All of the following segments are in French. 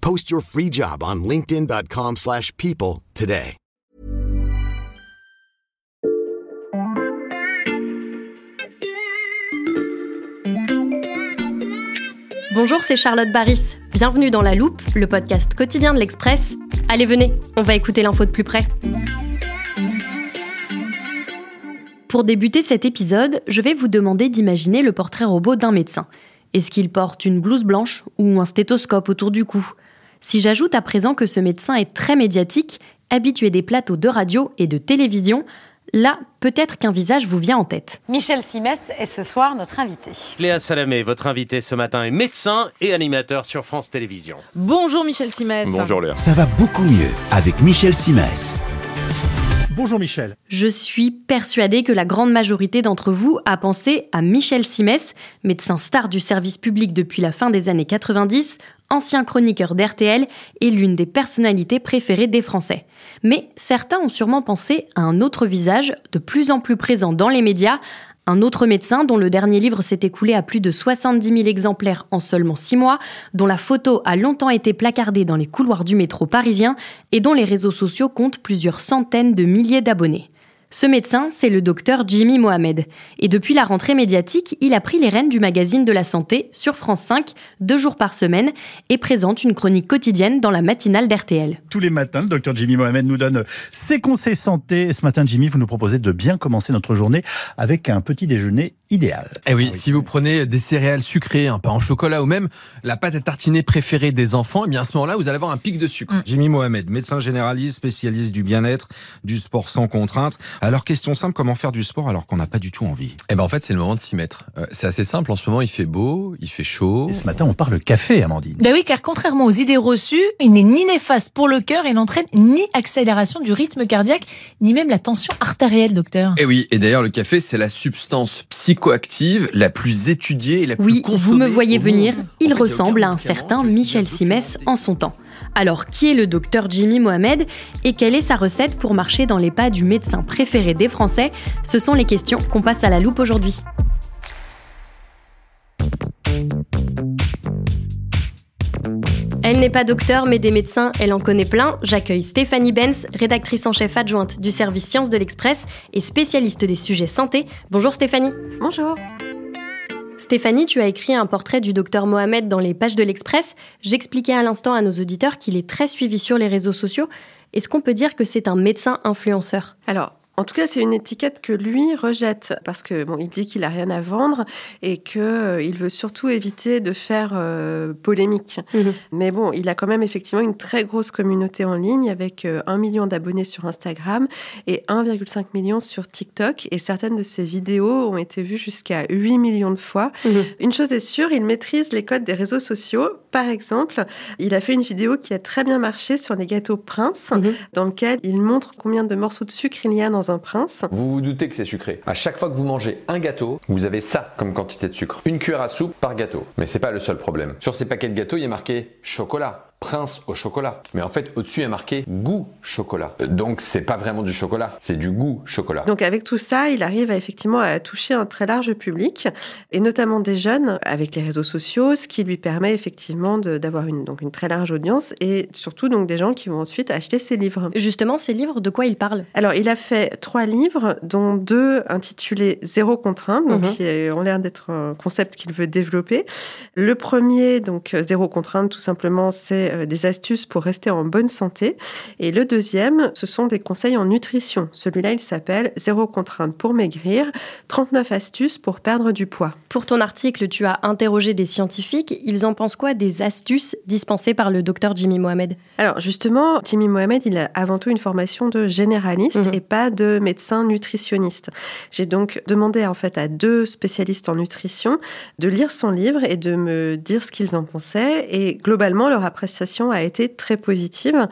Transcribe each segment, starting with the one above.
Post your free job on linkedin.com/people slash people today. Bonjour, c'est Charlotte Baris. Bienvenue dans La Loupe, le podcast quotidien de l'Express. Allez, venez, on va écouter l'info de plus près. Pour débuter cet épisode, je vais vous demander d'imaginer le portrait robot d'un médecin. Est-ce qu'il porte une blouse blanche ou un stéthoscope autour du cou? Si j'ajoute à présent que ce médecin est très médiatique, habitué des plateaux de radio et de télévision, là, peut-être qu'un visage vous vient en tête. Michel Simès est ce soir notre invité. Léa Salamé, votre invité ce matin est médecin et animateur sur France Télévisions. Bonjour Michel Simès. Bonjour Léa. Ça va beaucoup mieux avec Michel Simès. Bonjour Michel. Je suis persuadée que la grande majorité d'entre vous a pensé à Michel Simès, médecin star du service public depuis la fin des années 90, ancien chroniqueur d'RTL et l'une des personnalités préférées des Français. Mais certains ont sûrement pensé à un autre visage, de plus en plus présent dans les médias, un autre médecin dont le dernier livre s'est écoulé à plus de 70 000 exemplaires en seulement 6 mois, dont la photo a longtemps été placardée dans les couloirs du métro parisien et dont les réseaux sociaux comptent plusieurs centaines de milliers d'abonnés. Ce médecin, c'est le docteur Jimmy Mohamed. Et depuis la rentrée médiatique, il a pris les rênes du magazine de la santé sur France 5, deux jours par semaine, et présente une chronique quotidienne dans la matinale d'RTL. Tous les matins, le docteur Jimmy Mohamed nous donne ses conseils santé. Et ce matin, Jimmy, vous nous proposez de bien commencer notre journée avec un petit déjeuner idéal. Eh oui, si vous prenez des céréales sucrées, un pain au chocolat ou même la pâte à tartiner préférée des enfants, eh bien à ce moment-là, vous allez avoir un pic de sucre. Jimmy Mohamed, médecin généraliste, spécialiste du bien-être, du sport sans contrainte. Alors, question simple, comment faire du sport alors qu'on n'a pas du tout envie? Eh ben en fait, c'est le moment de s'y mettre. Euh, c'est assez simple, en ce moment, il fait beau, il fait chaud. Et ce matin, on parle café, Amandine. Ben oui, car contrairement aux idées reçues, il n'est ni néfaste pour le cœur et n'entraîne ni accélération du rythme cardiaque, ni même la tension artérielle, docteur. Eh oui, et d'ailleurs, le café, c'est la substance psychoactive la plus étudiée et la plus Oui, vous me voyez venir, monde. il En fait, ressemble à un certain Michel Simès en son temps. Alors, qui est le docteur Jimmy Mohamed et quelle est sa recette pour marcher dans les pas du médecin préféré des Français? Ce sont les questions qu'on passe à la loupe aujourd'hui. Elle n'est pas docteur, mais des médecins, elle en connaît plein. J'accueille Stéphanie Benz, rédactrice en chef adjointe du service Sciences de l'Express et spécialiste des sujets santé. Bonjour Stéphanie. Bonjour. Stéphanie, tu as écrit un portrait du docteur Mohamed dans les pages de l'Express. J'expliquais à l'instant à nos auditeurs qu'il est très suivi sur les réseaux sociaux. Est-ce qu'on peut dire que c'est un médecin influenceur? Alors, en tout cas, c'est une étiquette que lui rejette parce que bon, il dit qu'il a rien à vendre et que euh, il veut surtout éviter de faire euh, polémique. Mhm. Mais bon, il a quand même effectivement une très grosse communauté en ligne avec euh, un million d'abonnés sur Instagram et 1,5 million sur TikTok. Et certaines de ses vidéos ont été vues jusqu'à 8 millions de fois. Mhm. Une chose est sûre, il maîtrise les codes des réseaux sociaux. Par exemple, il a fait une vidéo qui a très bien marché sur les gâteaux Prince, Mhm. dans lequel il montre combien de morceaux de sucre il y a dans Vous vous doutez que c'est sucré. À chaque fois que vous mangez un gâteau, vous avez ça comme quantité de sucre. Une cuillère à soupe par gâteau. Mais c'est pas le seul problème. Sur ces paquets de gâteaux, il y a marqué chocolat. Prince au chocolat. Mais en fait, au-dessus, il y a marqué goût chocolat. Euh, Donc, c'est pas vraiment du chocolat, c'est du goût chocolat. Donc avec tout ça, il arrive à, effectivement à toucher un très large public, et notamment des jeunes avec les réseaux sociaux, ce qui lui permet effectivement d'avoir une, donc une très large audience, et surtout donc des gens qui vont ensuite acheter ses livres. Justement, ces livres, de quoi il parle? Alors, il a fait trois livres, dont deux intitulés Zéro contrainte, donc Mhm. qui ont l'air d'être un concept qu'il veut développer. Le premier, donc Zéro contrainte, tout simplement, c'est c'est des astuces pour rester en bonne santé. Et le deuxième, ce sont des conseils en nutrition. Celui-là, il s'appelle Zéro contrainte pour maigrir, 39 astuces pour perdre du poids. Pour ton article, tu as interrogé des scientifiques. Ils en pensent quoi des astuces dispensées par le docteur Jimmy Mohamed? Alors justement, Jimmy Mohamed, il a avant tout une formation de généraliste mhm. et pas de médecin nutritionniste. J'ai donc demandé en fait à deux spécialistes en nutrition de lire son livre et de me dire ce qu'ils en pensaient. Et globalement, leur appréciation a été très positive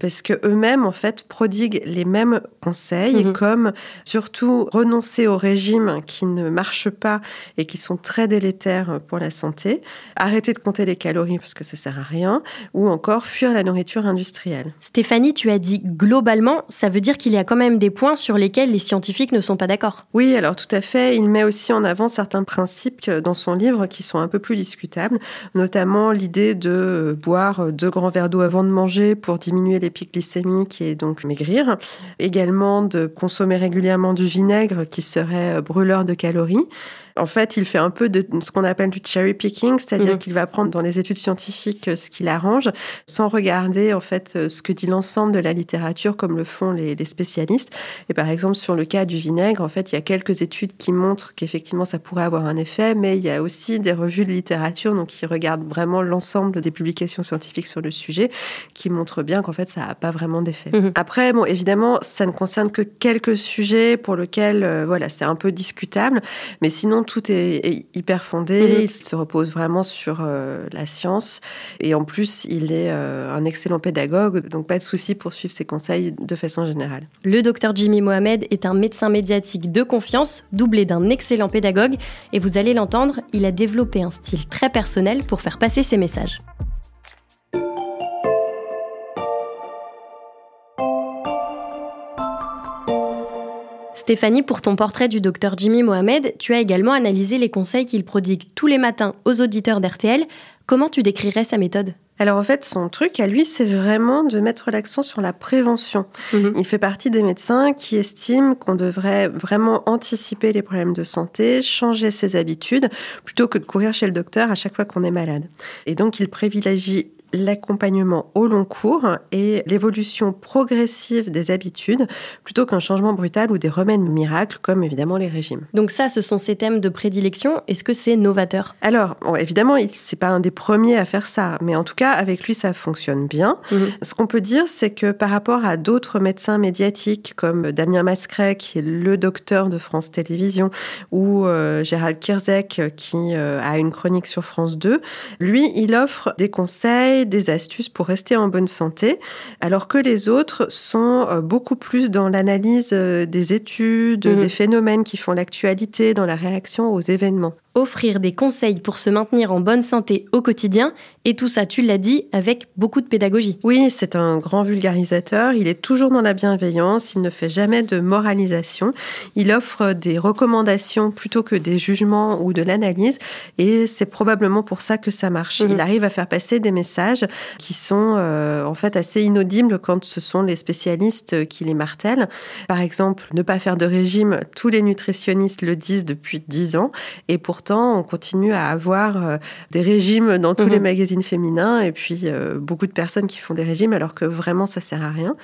parce que eux-mêmes en fait prodiguent les mêmes conseils mhm. comme surtout renoncer aux régimes qui ne marchent pas et qui sont très délétères pour la santé, arrêter de compter les calories parce que ça sert à rien, ou encore fuir la nourriture industrielle. Stéphanie, tu as dit globalement, ça veut dire qu'il y a quand même des points sur lesquels les scientifiques ne sont pas d'accord. Oui, alors tout à fait. Il met aussi en avant certains principes dans son livre qui sont un peu plus discutables, notamment l'idée de boire deux grands verres d'eau avant de manger pour diminuer les pics glycémiques et donc maigrir. Également de consommer régulièrement du vinaigre qui serait brûleur de calories en fait, il fait un peu de ce qu'on appelle du cherry picking, c'est-à-dire mhm. qu'il va prendre dans les études scientifiques euh, ce qu'il arrange, sans regarder en fait euh, ce que dit l'ensemble de la littérature, comme le font les, spécialistes. Et par exemple, sur le cas du vinaigre, en fait, il y a quelques études qui montrent qu'effectivement ça pourrait avoir un effet, mais il y a aussi des revues de littérature, donc qui regardent vraiment l'ensemble des publications scientifiques sur le sujet, qui montrent bien qu'en fait ça n'a pas vraiment d'effet. Mhm. Après, bon, évidemment, ça ne concerne que quelques sujets pour lesquels, euh, voilà, c'est un peu discutable, mais sinon tout est, hyper fondé. Mhm. Il se repose vraiment sur euh, la science. Et en plus, il est euh, un excellent pédagogue. Donc, pas de souci pour suivre ses conseils de façon générale. Le docteur Jimmy Mohamed est un médecin médiatique de confiance, doublé d'un excellent pédagogue. Et vous allez l'entendre, il a développé un style très personnel pour faire passer ses messages. Stéphanie, pour ton portrait du docteur Jimmy Mohamed, tu as également analysé les conseils qu'il prodigue tous les matins aux auditeurs d'RTL. Comment tu décrirais sa méthode? Alors en fait, son truc à lui, c'est vraiment de mettre l'accent sur la prévention. Mhm. Il fait partie des médecins qui estiment qu'on devrait vraiment anticiper les problèmes de santé, changer ses habitudes, plutôt que de courir chez le docteur à chaque fois qu'on est malade. Et donc, il privilégie l'accompagnement au long cours et l'évolution progressive des habitudes plutôt qu'un changement brutal ou des remèdes miracles comme évidemment les régimes. Donc ça, ce sont ces thèmes de prédilection. Est-ce que c'est novateur? Alors, évidemment, c'est pas un des premiers à faire ça, mais en tout cas, avec lui, ça fonctionne bien. Mhm. Ce qu'on peut dire, c'est que par rapport à d'autres médecins médiatiques comme Damien Mascret, qui est le docteur de France Télévisions, ou euh, Gérald Kirzek, qui euh, a une chronique sur France 2, lui, il offre des conseils des astuces pour rester en bonne santé, alors que les autres sont euh, beaucoup plus dans l'analyse euh, des études, mhm. des phénomènes qui font l'actualité, dans la réaction aux événements offrir des conseils pour se maintenir en bonne santé au quotidien, et tout ça, tu l'as dit, avec beaucoup de pédagogie. Oui, c'est un grand vulgarisateur, il est toujours dans la bienveillance, il ne fait jamais de moralisation, il offre des recommandations plutôt que des jugements ou de l'analyse, et c'est probablement pour ça que ça marche. Il mhm. arrive à faire passer des messages qui sont euh, en fait assez inaudibles quand ce sont les spécialistes qui les martèlent. Par exemple, ne pas faire de régime, tous les nutritionnistes le disent depuis dix ans, et pourtant on continue à avoir euh, des régimes dans tous les mhm. magazines féminins et puis euh, beaucoup de personnes qui font des régimes alors que vraiment ça sert à rien.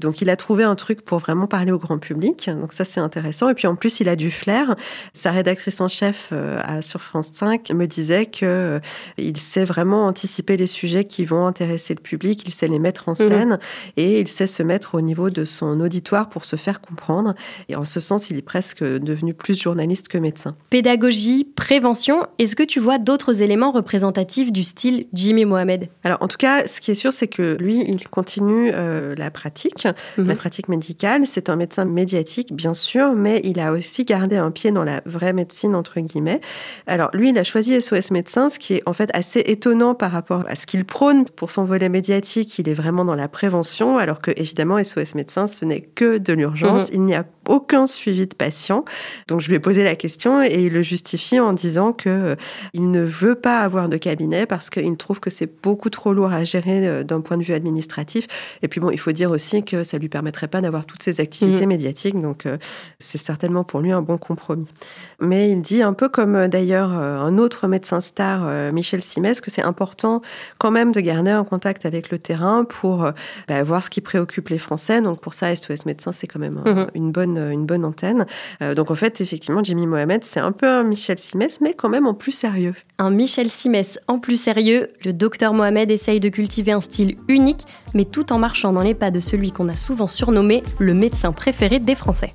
Donc il a trouvé un truc pour vraiment parler au grand public. Donc ça c'est intéressant. Et puis en plus il a du flair. Sa rédactrice en chef euh, sur France 5 me disait que il sait vraiment anticiper les sujets qui vont intéresser le public. Il sait les mettre en mhm. scène et il sait se mettre au niveau de son auditoire pour se faire comprendre. Et en ce sens il est presque devenu plus journaliste que médecin. Pédagogie, prévention, est-ce que tu vois d'autres éléments représentatifs du style Jimmy Mohamed? Alors en tout cas, ce qui est sûr, c'est que lui, il continue euh, la pratique, mhm. la pratique médicale. C'est un médecin médiatique, bien sûr, mais il a aussi gardé un pied dans la vraie médecine, entre guillemets. Alors lui, il a choisi SOS Médecin, ce qui est en fait assez étonnant par rapport à ce qu'il prône. Pour son volet médiatique, il est vraiment dans la prévention, alors que évidemment, SOS Médecin, ce n'est que de l'urgence. Mhm. Il n'y a aucun suivi de patient. Donc je lui ai posé la question et il le justifie en disant que euh, il ne veut pas avoir de cabinet parce qu'il trouve que c'est beaucoup trop lourd à gérer euh, d'un point de vue administratif. Et puis bon, il faut dire aussi que ça lui permettrait pas d'avoir toutes ces activités Mhm. médiatiques. Donc euh, c'est certainement pour lui un bon compromis. Mais il dit un peu comme euh, d'ailleurs euh, un autre médecin star, euh, Michel Simès, que c'est important quand même de garder un contact avec le terrain pour bah, voir ce qui préoccupe les Français. Donc pour ça, SOS Médecins, c'est quand même un- Mhm. une, bonne, une bonne antenne. Euh, donc en fait, effectivement, Jimmy Mohamed, c'est un peu un Michel Simès, mais quand même en plus sérieux. Un Michel Simès en plus sérieux, le docteur Mohamed essaye de cultiver un style unique, mais tout en marchant dans les pas de celui qu'on a souvent surnommé le médecin préféré des Français.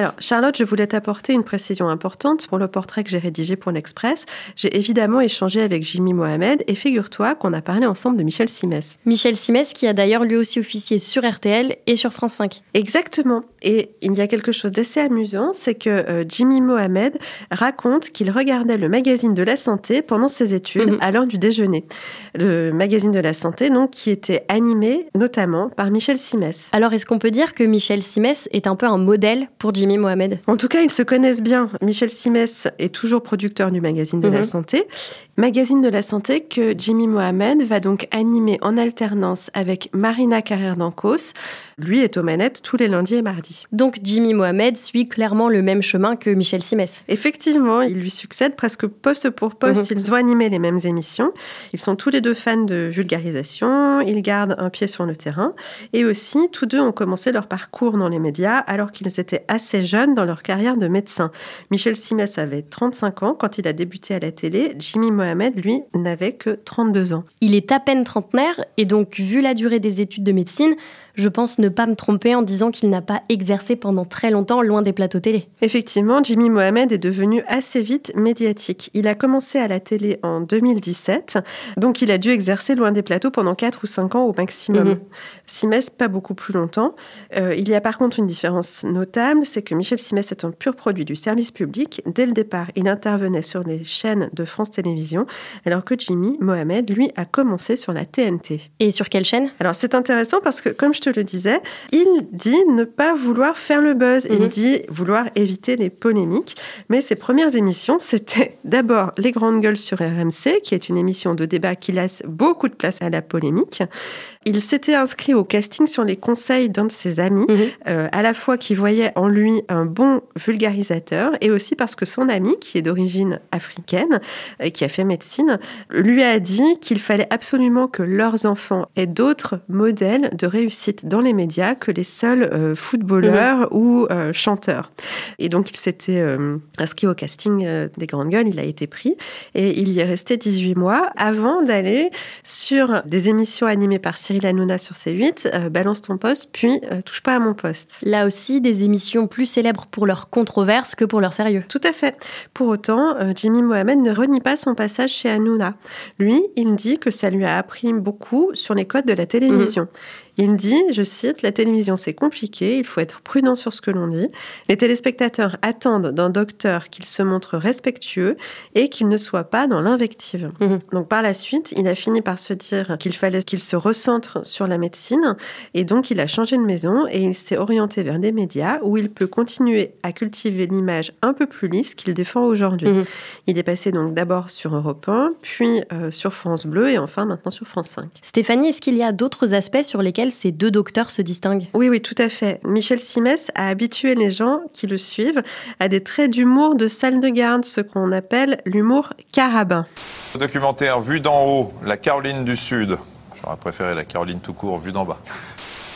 Alors, Charlotte, je voulais t'apporter une précision importante pour le portrait que j'ai rédigé pour l'Express. J'ai évidemment échangé avec Jimmy Mohamed et figure-toi qu'on a parlé ensemble de Michel Simès. Michel Simès qui a d'ailleurs lui aussi officié sur RTL et sur France 5. Exactement. Et il y a quelque chose d'assez amusant, c'est que euh, Jimmy Mohamed raconte qu'il regardait le magazine de la santé pendant ses études Mhm. à l'heure du déjeuner. Le magazine de la santé, donc, qui était animé notamment par Michel Simès. Alors est-ce qu'on peut dire que Michel Simès est un peu un modèle pour Jimmy Mohamed En tout cas, ils se connaissent bien. Michel Simès est toujours producteur du magazine de la Mhm. santé. Magazine de la santé que Jimmy Mohamed va donc animer en alternance avec Marina Carrère d'Ancos. Lui est aux manettes tous les lundis et mardis. Donc Jimmy Mohamed suit clairement le même chemin que Michel Simès. Effectivement, il lui succède presque poste pour poste. Mhm. Ils ont animé les mêmes émissions. Ils sont tous les deux fans de vulgarisation. Ils gardent un pied sur le terrain. Et aussi, tous deux ont commencé leur parcours dans les médias alors qu'ils étaient assez jeunes dans leur carrière de médecin. Michel Simès avait 35 ans quand il a débuté à la télé. Jimmy Mohamed, lui, n'avait que 32 ans. Il est à peine trentenaire et donc vu la durée des études de médecine, je pense ne pas me tromper en disant qu'il n'a pas exercé pendant très longtemps loin des plateaux télé. Effectivement, Jimmy Mohamed est devenu assez vite médiatique. Il a commencé à la télé en 2017, donc il a dû exercer loin des plateaux pendant 4 ou 5 ans au maximum. Mhm. Simès, pas beaucoup plus longtemps. Euh, il y a par contre une différence notable, c'est que Michel Simès est un pur produit du service public. Dès le départ, il intervenait sur les chaînes de France Télévisions, alors que Jimmy Mohamed, lui, a commencé sur la TNT. Et sur quelle chaîne? Alors c'est intéressant parce que, comme je te le disais, il dit ne pas vouloir faire le buzz. Il Mhm. dit vouloir éviter les polémiques. Mais ses premières émissions, c'était d'abord Les Grandes Gueules sur RMC, qui est une émission de débat qui laisse beaucoup de place à la polémique. Il s'était inscrit au casting sur les conseils d'un de ses amis, Mhm. euh, à la fois qui voyait en lui un bon vulgarisateur et aussi parce que son ami, qui est d'origine africaine, et qui a fait médecine, lui a dit qu'il fallait absolument que leurs enfants aient d'autres modèles de réussite dans les médias que les seuls euh, footballeurs ou euh, chanteurs. Et donc il s'était euh, inscrit au casting des Grandes Gueules, il a été pris et il y est resté 18 mois avant d'aller sur des émissions animées par Cyril Hanouna sur C8, euh, Balance ton poste, puis Touche pas à mon poste. Là aussi, des émissions plus célèbres pour leur controverse que pour leur sérieux. Tout à fait. Pour autant, Jimmy Mohamed ne renie pas son passage chez Hanouna. Lui, il dit que ça lui a appris beaucoup sur les codes de la télévision. Il dit, je cite, La télévision c'est compliqué, il faut être prudent sur ce que l'on dit. Les téléspectateurs attendent d'un docteur qu'il se montre respectueux et qu'il ne soit pas dans l'invective. Mhm. Donc par la suite, il a fini par se dire qu'il fallait qu'il se recentre sur la médecine et donc il a changé de maison et il s'est orienté vers des médias où il peut continuer à cultiver l'image un peu plus lisse qu'il défend aujourd'hui. Mhm. Il est passé donc d'abord sur Europe 1, puis euh, sur France Bleu et enfin maintenant sur France 5. Stéphanie, est-ce qu'il y a d'autres aspects sur lesquels ces deux docteurs se distinguent Oui, oui, tout à fait. Michel Simès a habitué les gens qui le suivent à des traits d'humour de salle de garde, ce qu'on appelle l'humour carabin. Documentaire Vue d'en haut, la Caroline du Sud. J'aurais préféré la Caroline tout court, vue d'en bas.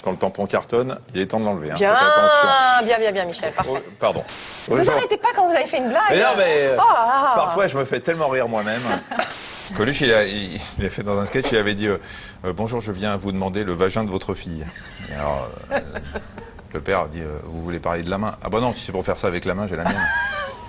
quand le tampon cartonne, il est temps de l'enlever. Hein. Bien, bien, bien, bien, Michel. Parfait. Oh, pardon. Vous Bonjour. arrêtez pas quand vous avez fait une blague. Mais non, mais Oh là là. parfois je me fais tellement rire moi-même. Coluche, il a, il, il a fait dans un sketch, il avait dit euh, Euh, Bonjour, je viens vous demander le vagin de votre fille. Et alors, euh, le père a dit euh, Vous voulez parler de la main? Ah bah non, si c'est pour faire ça avec la main, j'ai la mienne.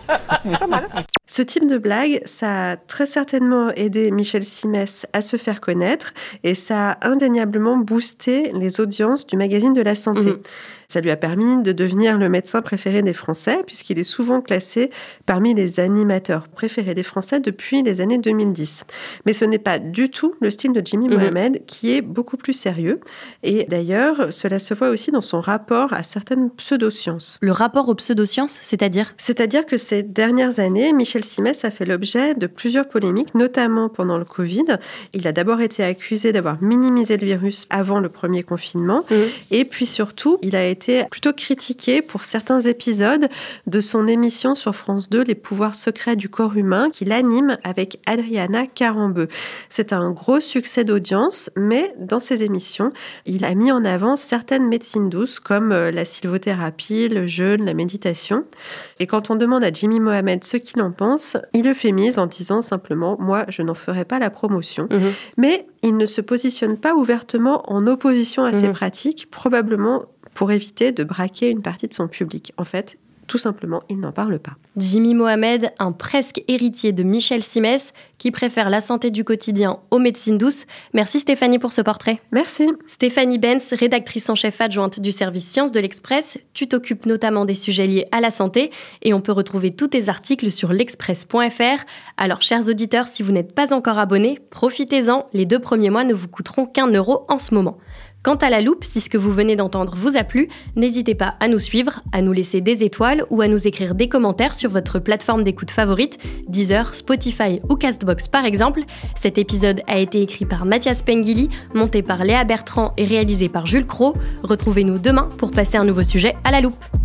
Ce type de blague, ça a très certainement aidé Michel Simès à se faire connaître et ça a indéniablement boosté les audiences du magazine de la santé. Mhm. Ça lui a permis de devenir le médecin préféré des Français puisqu'il est souvent classé parmi les animateurs préférés des Français depuis les années 2010. Mais ce n'est pas du tout le style de Jimmy Mhm. Mohamed qui est beaucoup plus sérieux et d'ailleurs cela se voit aussi dans son rapport à certaines pseudosciences. Le rapport aux pseudosciences, c'est-à-dire? C'est-à-dire que ces dernières années, Michel Simès a fait l'objet de plusieurs polémiques, notamment pendant le Covid. Il a d'abord été accusé d'avoir minimisé le virus avant le premier confinement. Et puis surtout, il a été plutôt critiqué pour certains épisodes de son émission sur France 2, Les pouvoirs secrets du corps humain, qu'il anime avec Adriana Carambeu. C'est un gros succès d'audience, mais dans ses émissions, il a mis en avant certaines médecines douces comme euh, la sylvothérapie, le jeûne, la méditation. Et quand on demande à Jimmy Mohamed ce qu'il en pense, il le fait mise en disant simplement Moi, je n'en ferai pas la promotion. Mais il ne se positionne pas ouvertement en opposition à ces Mhm. pratiques, probablement pour éviter de braquer une partie de son public. En fait, tout simplement, il n'en parle pas. Jimmy Mohamed, un presque héritier de Michel Simès, qui préfère la santé du quotidien aux médecines douces. Merci Stéphanie pour ce portrait. Merci. Stéphanie Benz, rédactrice en chef adjointe du service Sciences de l'Express. Tu t'occupes notamment des sujets liés à la santé et on peut retrouver tous tes articles sur l'express.fr. Alors, chers auditeurs, si vous n'êtes pas encore abonnés, profitez-en. Les deux premiers mois ne vous coûteront qu'un euro en ce moment. Quant à la loupe, si ce que vous venez d'entendre vous a plu, n'hésitez pas à nous suivre, à nous laisser des étoiles ou à nous écrire des commentaires sur votre plateforme d'écoute favorite, Deezer, Spotify ou Castbox par exemple. Cet épisode a été écrit par Mathias Pengili, monté par Léa Bertrand et réalisé par Jules Cro. Retrouvez-nous demain pour passer un nouveau sujet à la loupe.